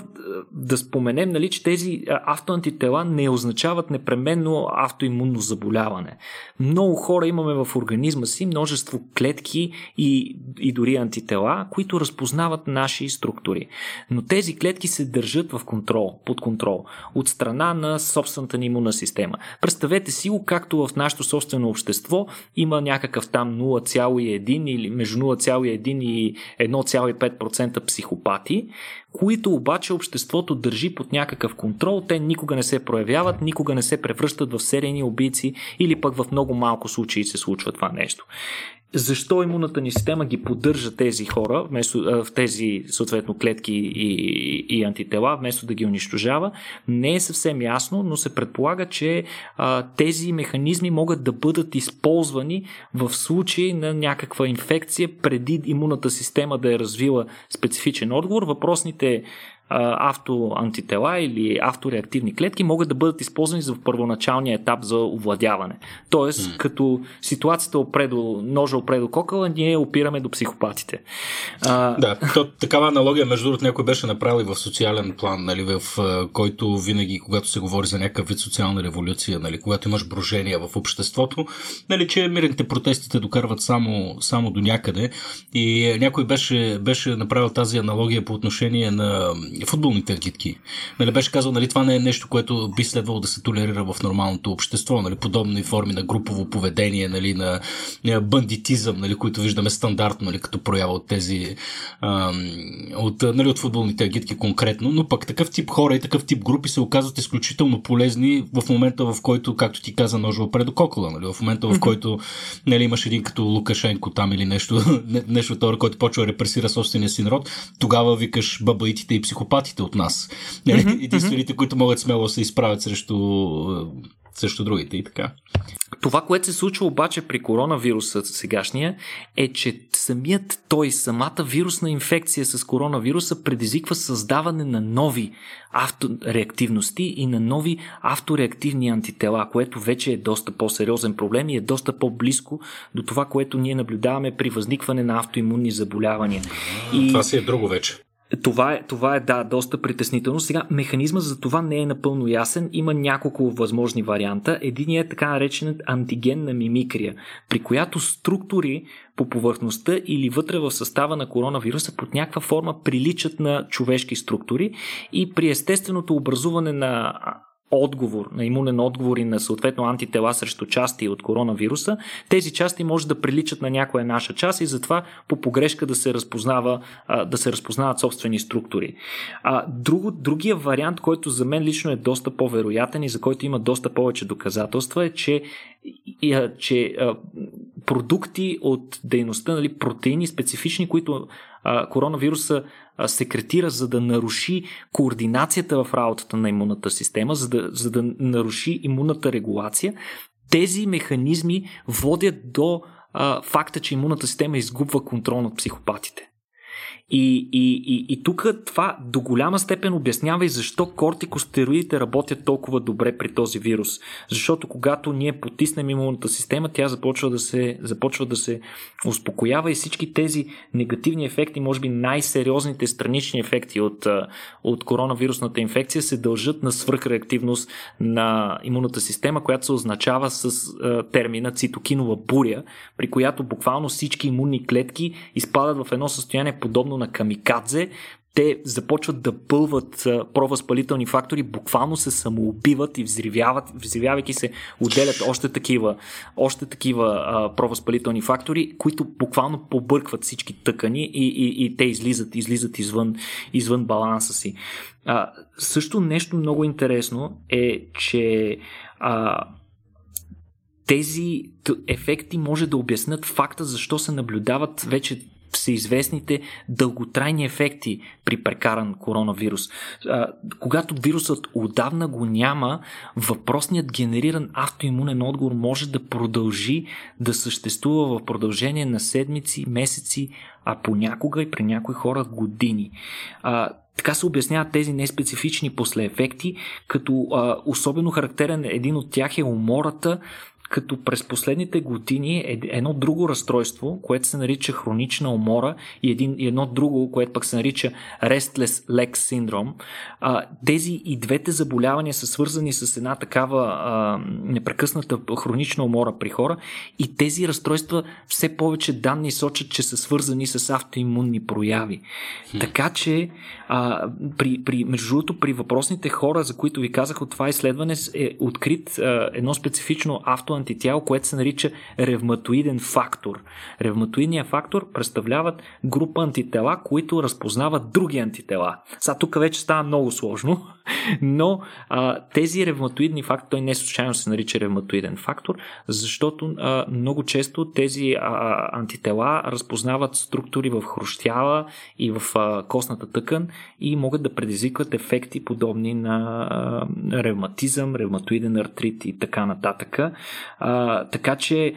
Speaker 2: да споменем, нали, че тези автоантитела не означават непременно автоимунно заболяване. Много хора имаме в организма си множество клетки и, и дори антитела, които разпознават наши структури. Но тези клетки се държат в контрол, под контрол, от страна на собствената ни имунна система. Представете си го, както в нашето собствено общество има някакъв там 0,1 или между 0,1 и 1,5% психопати, които обаче обществото държи под някакъв контрол, те никога не се проявяват, никога не се превръщат в серийни убийци или пък в много малко случаи се случва това нещо защо имунната ни система ги поддържа тези хора вместо, в тези съответно клетки и, и антитела, вместо да ги унищожава, не е съвсем ясно, но се предполага, че а, тези механизми могат да бъдат използвани в случай на някаква инфекция преди имунната система да е развила специфичен отговор. Въпросните автоантитела или автореактивни клетки могат да бъдат използвани за първоначалния етап за овладяване. Тоест, mm. като ситуацията опредо, ножа опредо кокъла, ние опираме до психопатите.
Speaker 1: А... Да, то, такава аналогия, между другото, някой беше направил в социален план, нали, в който винаги, когато се говори за някакъв вид социална революция, нали, когато имаш брожения в обществото, нали, че мирните протести те докарват само, само до някъде. И някой беше, беше направил тази аналогия по отношение на футболните агитки. Нали, беше казал, нали, това не е нещо, което би следвало да се толерира в нормалното общество. Нали, подобни форми на групово поведение, нали, на, на бандитизъм, нали, които виждаме стандартно нали, като проява от тези ам, от, нали, от футболните агитки конкретно, но пък такъв тип хора и такъв тип групи се оказват изключително полезни в момента, в който, както ти каза, ножа опре до кокола. Нали, в момента, в който нали, имаш един като Лукашенко там или нещо, (laughs) нещо това, който почва да репресира собствения си народ, тогава викаш бабаитите и психопатите психопатите от нас. Mm-hmm. Единствените, които могат смело да се изправят срещу, срещу другите и така.
Speaker 2: Това, което се случва обаче при коронавируса сегашния, е, че самият той, самата вирусна инфекция с коронавируса предизвиква създаване на нови автореактивности и на нови автореактивни антитела, което вече е доста по-сериозен проблем и е доста по-близко до това, което ние наблюдаваме при възникване на автоимунни заболявания.
Speaker 1: И... Това си е друго вече.
Speaker 2: Това е, това е, да, доста притеснително. Сега, механизма за това не е напълно ясен. Има няколко възможни варианта. Единият е така наречен антигенна мимикрия, при която структури по повърхността или вътре в състава на коронавируса под някаква форма приличат на човешки структури и при естественото образуване на отговор, на имунен отговор и на съответно антитела срещу части от коронавируса, тези части може да приличат на някоя наша част и затова по погрешка да се, разпознава, да се разпознават собствени структури. Друго, другия вариант, който за мен лично е доста по-вероятен и за който има доста повече доказателства е, че, че продукти от дейността, нали, протеини специфични, които коронавируса секретира, за да наруши координацията в работата на имунната система, за да, за да наруши имунната регулация, тези механизми водят до а, факта, че имунната система изгубва контрол над психопатите. И, и, и, и тук това до голяма степен обяснява и защо кортикостероидите работят толкова добре при този вирус. Защото когато ние потиснем имунната система, тя започва да се, започва да се успокоява и всички тези негативни ефекти, може би най-сериозните странични ефекти от, от коронавирусната инфекция се дължат на свръхреактивност на имунната система, която се означава с термина цитокинова буря, при която буквално всички имунни клетки изпадат в едно състояние подобно на камикадзе, те започват да пълват провъзпалителни фактори, буквално се самоубиват и взривяват, взривявайки се, отделят още такива, още такива а, провъзпалителни фактори, които буквално побъркват всички тъкани и, и, и те излизат, излизат извън, извън баланса си. А, също нещо много интересно е, че а, тези ефекти може да обяснят факта защо се наблюдават вече всеизвестните дълготрайни ефекти при прекаран коронавирус. А, когато вирусът отдавна го няма, въпросният генериран автоимунен отговор може да продължи да съществува в продължение на седмици, месеци, а понякога и при някои хора години. А, така се обясняват тези неспецифични послеефекти, като а, особено характерен един от тях е умората, като през последните години е едно друго разстройство, което се нарича хронична умора и, един, и едно друго, което пък се нарича Restless Leg Syndrome. А, тези и двете заболявания са свързани с една такава а, непрекъсната хронична умора при хора и тези разстройства все повече данни сочат, че са свързани с автоимунни прояви. Така че а, при, при, между другото, при въпросните хора, за които ви казах от това изследване, е открит а, едно специфично авто антитяло, което се нарича ревматоиден фактор. Ревматоидният фактор представляват група антитела, които разпознават други антитела. Сега тук вече става много сложно, но а, тези ревматоидни фактори, той не случайно се нарича ревматоиден фактор, защото а, много често тези а, антитела разпознават структури в хрущяла и в а, костната тъкан и могат да предизвикват ефекти подобни на а, ревматизъм, ревматоиден артрит и така нататък. А, така че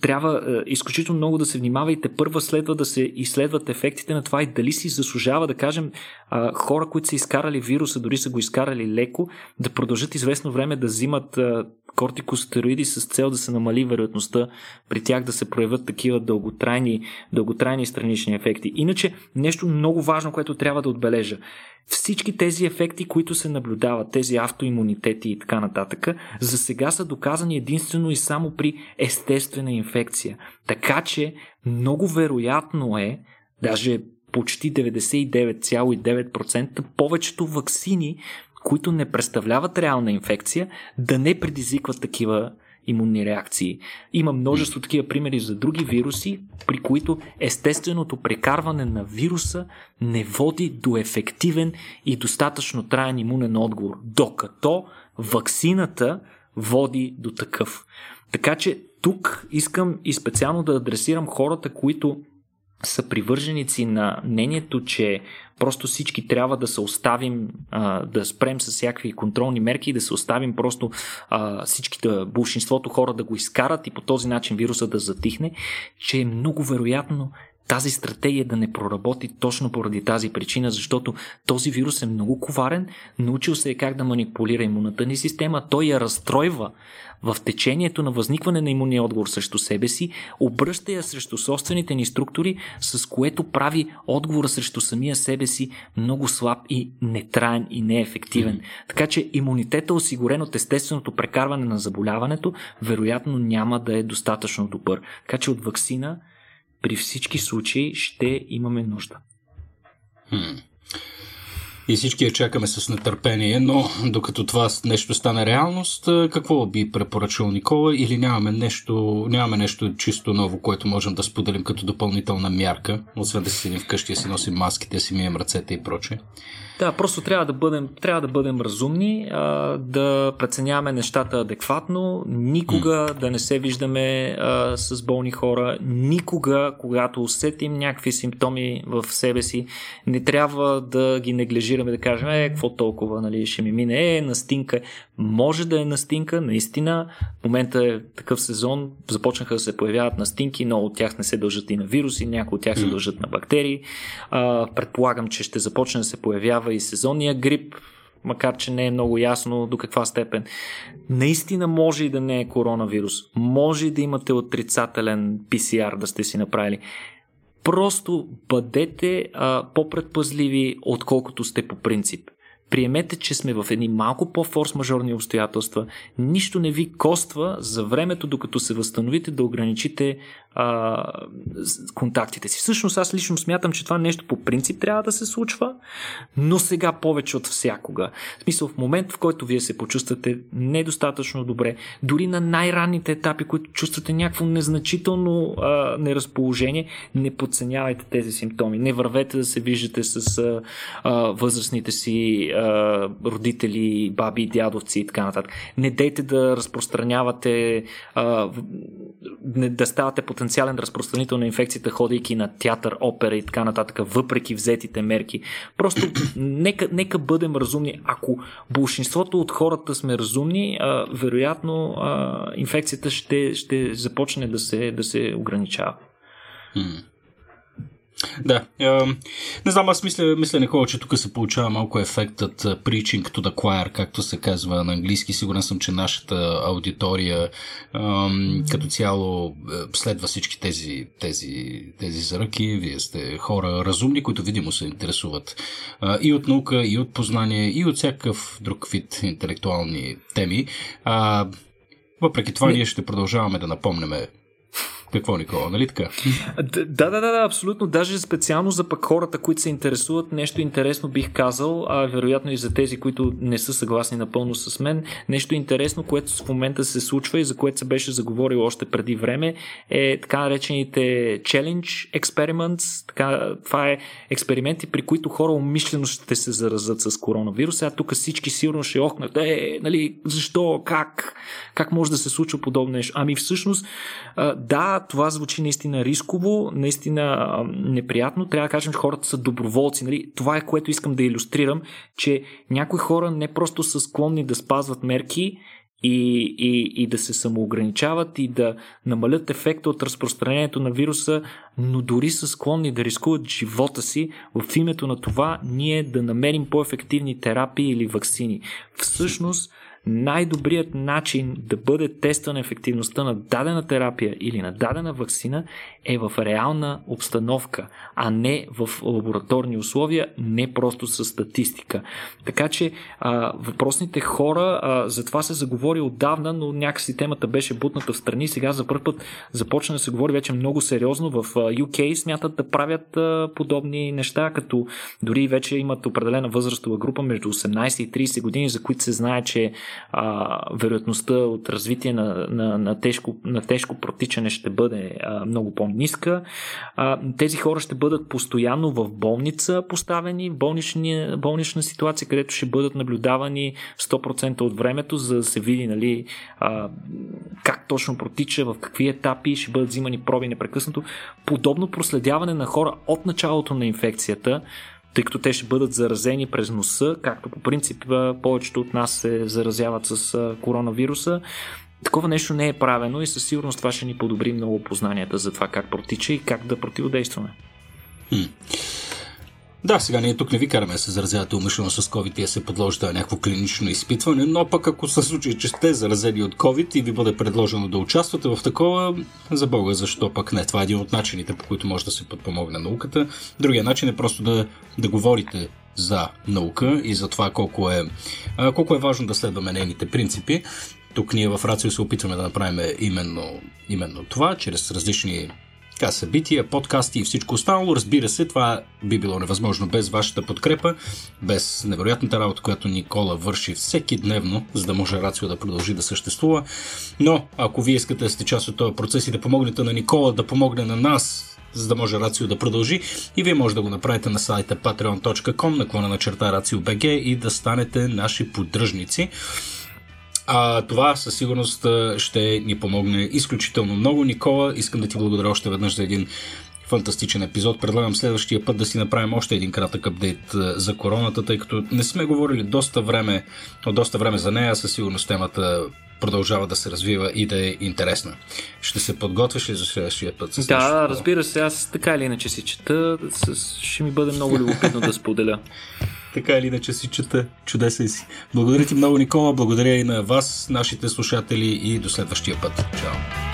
Speaker 2: трябва е, изключително много да се внимава и те първа следва да се изследват ефектите на това и дали си заслужава, да кажем, е, хора, които са изкарали вируса, дори са го изкарали леко, да продължат известно време да взимат е, кортикостероиди с цел да се намали вероятността при тях да се проявят такива дълготрайни, дълготрайни странични ефекти. Иначе, нещо много важно, което трябва да отбележа. Всички тези ефекти, които се наблюдават, тези автоимунитети и така нататък, за сега са доказани единствено и само при естествена инфекция. Така че много вероятно е, даже почти 99,9% повечето вакцини, които не представляват реална инфекция, да не предизвикват такива имунни реакции. Има множество такива примери за други вируси, при които естественото прекарване на вируса не води до ефективен и достатъчно траен имунен отговор, докато ваксината води до такъв. Така че тук искам и специално да адресирам хората, които са привърженици на мнението, че просто всички трябва да се оставим, да спрем с всякакви контролни мерки и да се оставим просто а, всичките, большинството хора да го изкарат и по този начин вируса да затихне, че е много вероятно тази стратегия да не проработи точно поради тази причина, защото този вирус е много коварен, научил се е как да манипулира имунната ни система, той я разстройва в течението на възникване на имунния отговор срещу себе си, обръща я срещу собствените ни структури, с което прави отговора срещу самия себе си много слаб и нетраен и неефективен. Mm-hmm. Така че имунитета, осигурен от естественото прекарване на заболяването, вероятно няма да е достатъчно добър. Така че от вакцина при всички случаи ще имаме нужда.
Speaker 1: Hmm. И всички я чакаме с нетърпение, но докато това нещо стане реалност, какво би препоръчал Никола или нямаме нещо, нямаме нещо чисто ново, което можем да споделим като допълнителна мярка, освен да си седим вкъщи, да си носим маските, си мием ръцете и прочее?
Speaker 2: Да, просто трябва да бъдем, трябва да бъдем разумни, а, да преценяваме нещата адекватно, никога да не се виждаме а, с болни хора, никога, когато усетим някакви симптоми в себе си, не трябва да ги неглижираме, да кажем, е, какво толкова, нали, ще ми мине, е, настинка. Може да е настинка, наистина, в момента е такъв сезон, започнаха да се появяват настинки, но от тях не се дължат и на вируси, някои от тях се дължат на бактерии. А, предполагам, че ще започне да се появява и сезонния грип, макар че не е много ясно до каква степен. Наистина може и да не е коронавирус. Може и да имате отрицателен PCR да сте си направили. Просто бъдете а, по-предпазливи, отколкото сте по принцип. Приемете, че сме в едни малко по-форс-мажорни обстоятелства. Нищо не ви коства за времето, докато се възстановите да ограничите а, контактите си. Всъщност аз лично смятам, че това нещо по принцип трябва да се случва, но сега повече от всякога. В смисъл, в момент, в който вие се почувствате недостатъчно добре, дори на най-ранните етапи, които чувствате някакво незначително а, неразположение, не подценявайте тези симптоми. Не вървете да се виждате с а, а, възрастните си родители, баби, дядовци и така нататък. Не дейте да разпространявате, а, да ставате потенциален разпространител на инфекцията, ходейки на театър, опера и така нататък, въпреки взетите мерки. Просто (clears throat) нека, нека бъдем разумни. Ако большинството от хората сме разумни, а, вероятно а, инфекцията ще, ще започне да се, да се ограничава.
Speaker 1: Да. Е, не знам, аз мисля, мисля Никола, че тук се получава малко ефектът preaching to the choir, както се казва на английски. Сигурен съм, че нашата аудитория е, като цяло следва всички тези, тези, тези заръки. Вие сте хора разумни, които видимо се интересуват е, и от наука, и от познание, и от всякакъв друг вид интелектуални теми. Въпреки това, ние ще продължаваме да напомняме Какво, Никола, нали така?
Speaker 2: Да, да, да, да, абсолютно. Даже специално за пък хората, които се интересуват, нещо интересно бих казал, а вероятно и за тези, които не са съгласни напълно с мен, нещо интересно, което в момента се случва и за което се беше заговорил още преди време, е така наречените challenge experiments. Така, това е експерименти, при които хора умишлено ще се заразат с коронавирус. А тук всички сигурно ще охнат. Е, нали, защо, как, как може да се случва подобно нещо? Ами всъщност, да, това звучи наистина рисково, наистина неприятно. Трябва да кажем, че хората са доброволци. Нали? Това е което искам да иллюстрирам, че някои хора не просто са склонни да спазват мерки, и, и, и да се самоограничават и да намалят ефекта от разпространението на вируса, но дори са склонни да рискуват живота си в името на това ние да намерим по-ефективни терапии или вакцини. Всъщност, най-добрият начин да бъде тествана ефективността на дадена терапия или на дадена вакцина е в реална обстановка, а не в лабораторни условия, не просто с статистика. Така че а, въпросните хора, а, за това се заговори отдавна, но някакси темата беше бутната в страни. Сега за първ път започна да се говори вече много сериозно. В UK смятат да правят а, подобни неща, като дори вече имат определена възрастова група между 18 и 30 години, за които се знае, че а, вероятността от развитие на, на, на, тежко, на тежко протичане ще бъде а, много по-ниска. А, тези хора ще бъдат постоянно в болница поставени, болнични, болнична ситуация, където ще бъдат наблюдавани 100% от времето, за да се види нали, а, как точно протича, в какви етапи ще бъдат взимани проби непрекъснато. Подобно проследяване на хора от началото на инфекцията тъй като те ще бъдат заразени през носа, както по принцип повечето от нас се заразяват с коронавируса. Такова нещо не е правено и със сигурност това ще ни подобри много познанията за това как протича и как да противодействаме.
Speaker 1: Да, сега ние тук не ви караме да се заразявате умишлено с COVID и да се подложите на някакво клинично изпитване, но пък ако се случи, че сте заразени от COVID и ви бъде предложено да участвате в такова, за Бога, защо пък не? Това е един от начините, по които може да се подпомогне науката. Другия начин е просто да, да говорите за наука и за това колко е, колко е важно да следваме нейните принципи. Тук ние в Рацио се опитваме да направим именно, именно това, чрез различни така, събития, подкасти и всичко останало. Разбира се, това би било невъзможно без вашата подкрепа, без невероятната работа, която Никола върши всеки дневно, за да може Рацио да продължи да съществува. Но, ако вие искате да сте част от този процес и да помогнете на Никола, да помогне на нас, за да може Рацио да продължи. И вие може да го направите на сайта patreon.com, наклона на черта RACIO.BG и да станете наши поддръжници. А, това със сигурност ще ни помогне изключително много. Никола, искам да ти благодаря още веднъж за един фантастичен епизод. Предлагам следващия път да си направим още един кратък апдейт за короната, тъй като не сме говорили доста време, от доста време за нея, със сигурност темата продължава да се развива и да е интересна. Ще се подготвиш ли за следващия път?
Speaker 2: Да, разбира се, аз така или иначе си чета, ще ми бъде много любопитно да споделя.
Speaker 1: Така или иначе си чета. Чудесен си. Благодаря ти много, Никола. Благодаря и на вас, нашите слушатели и до следващия път. Чао.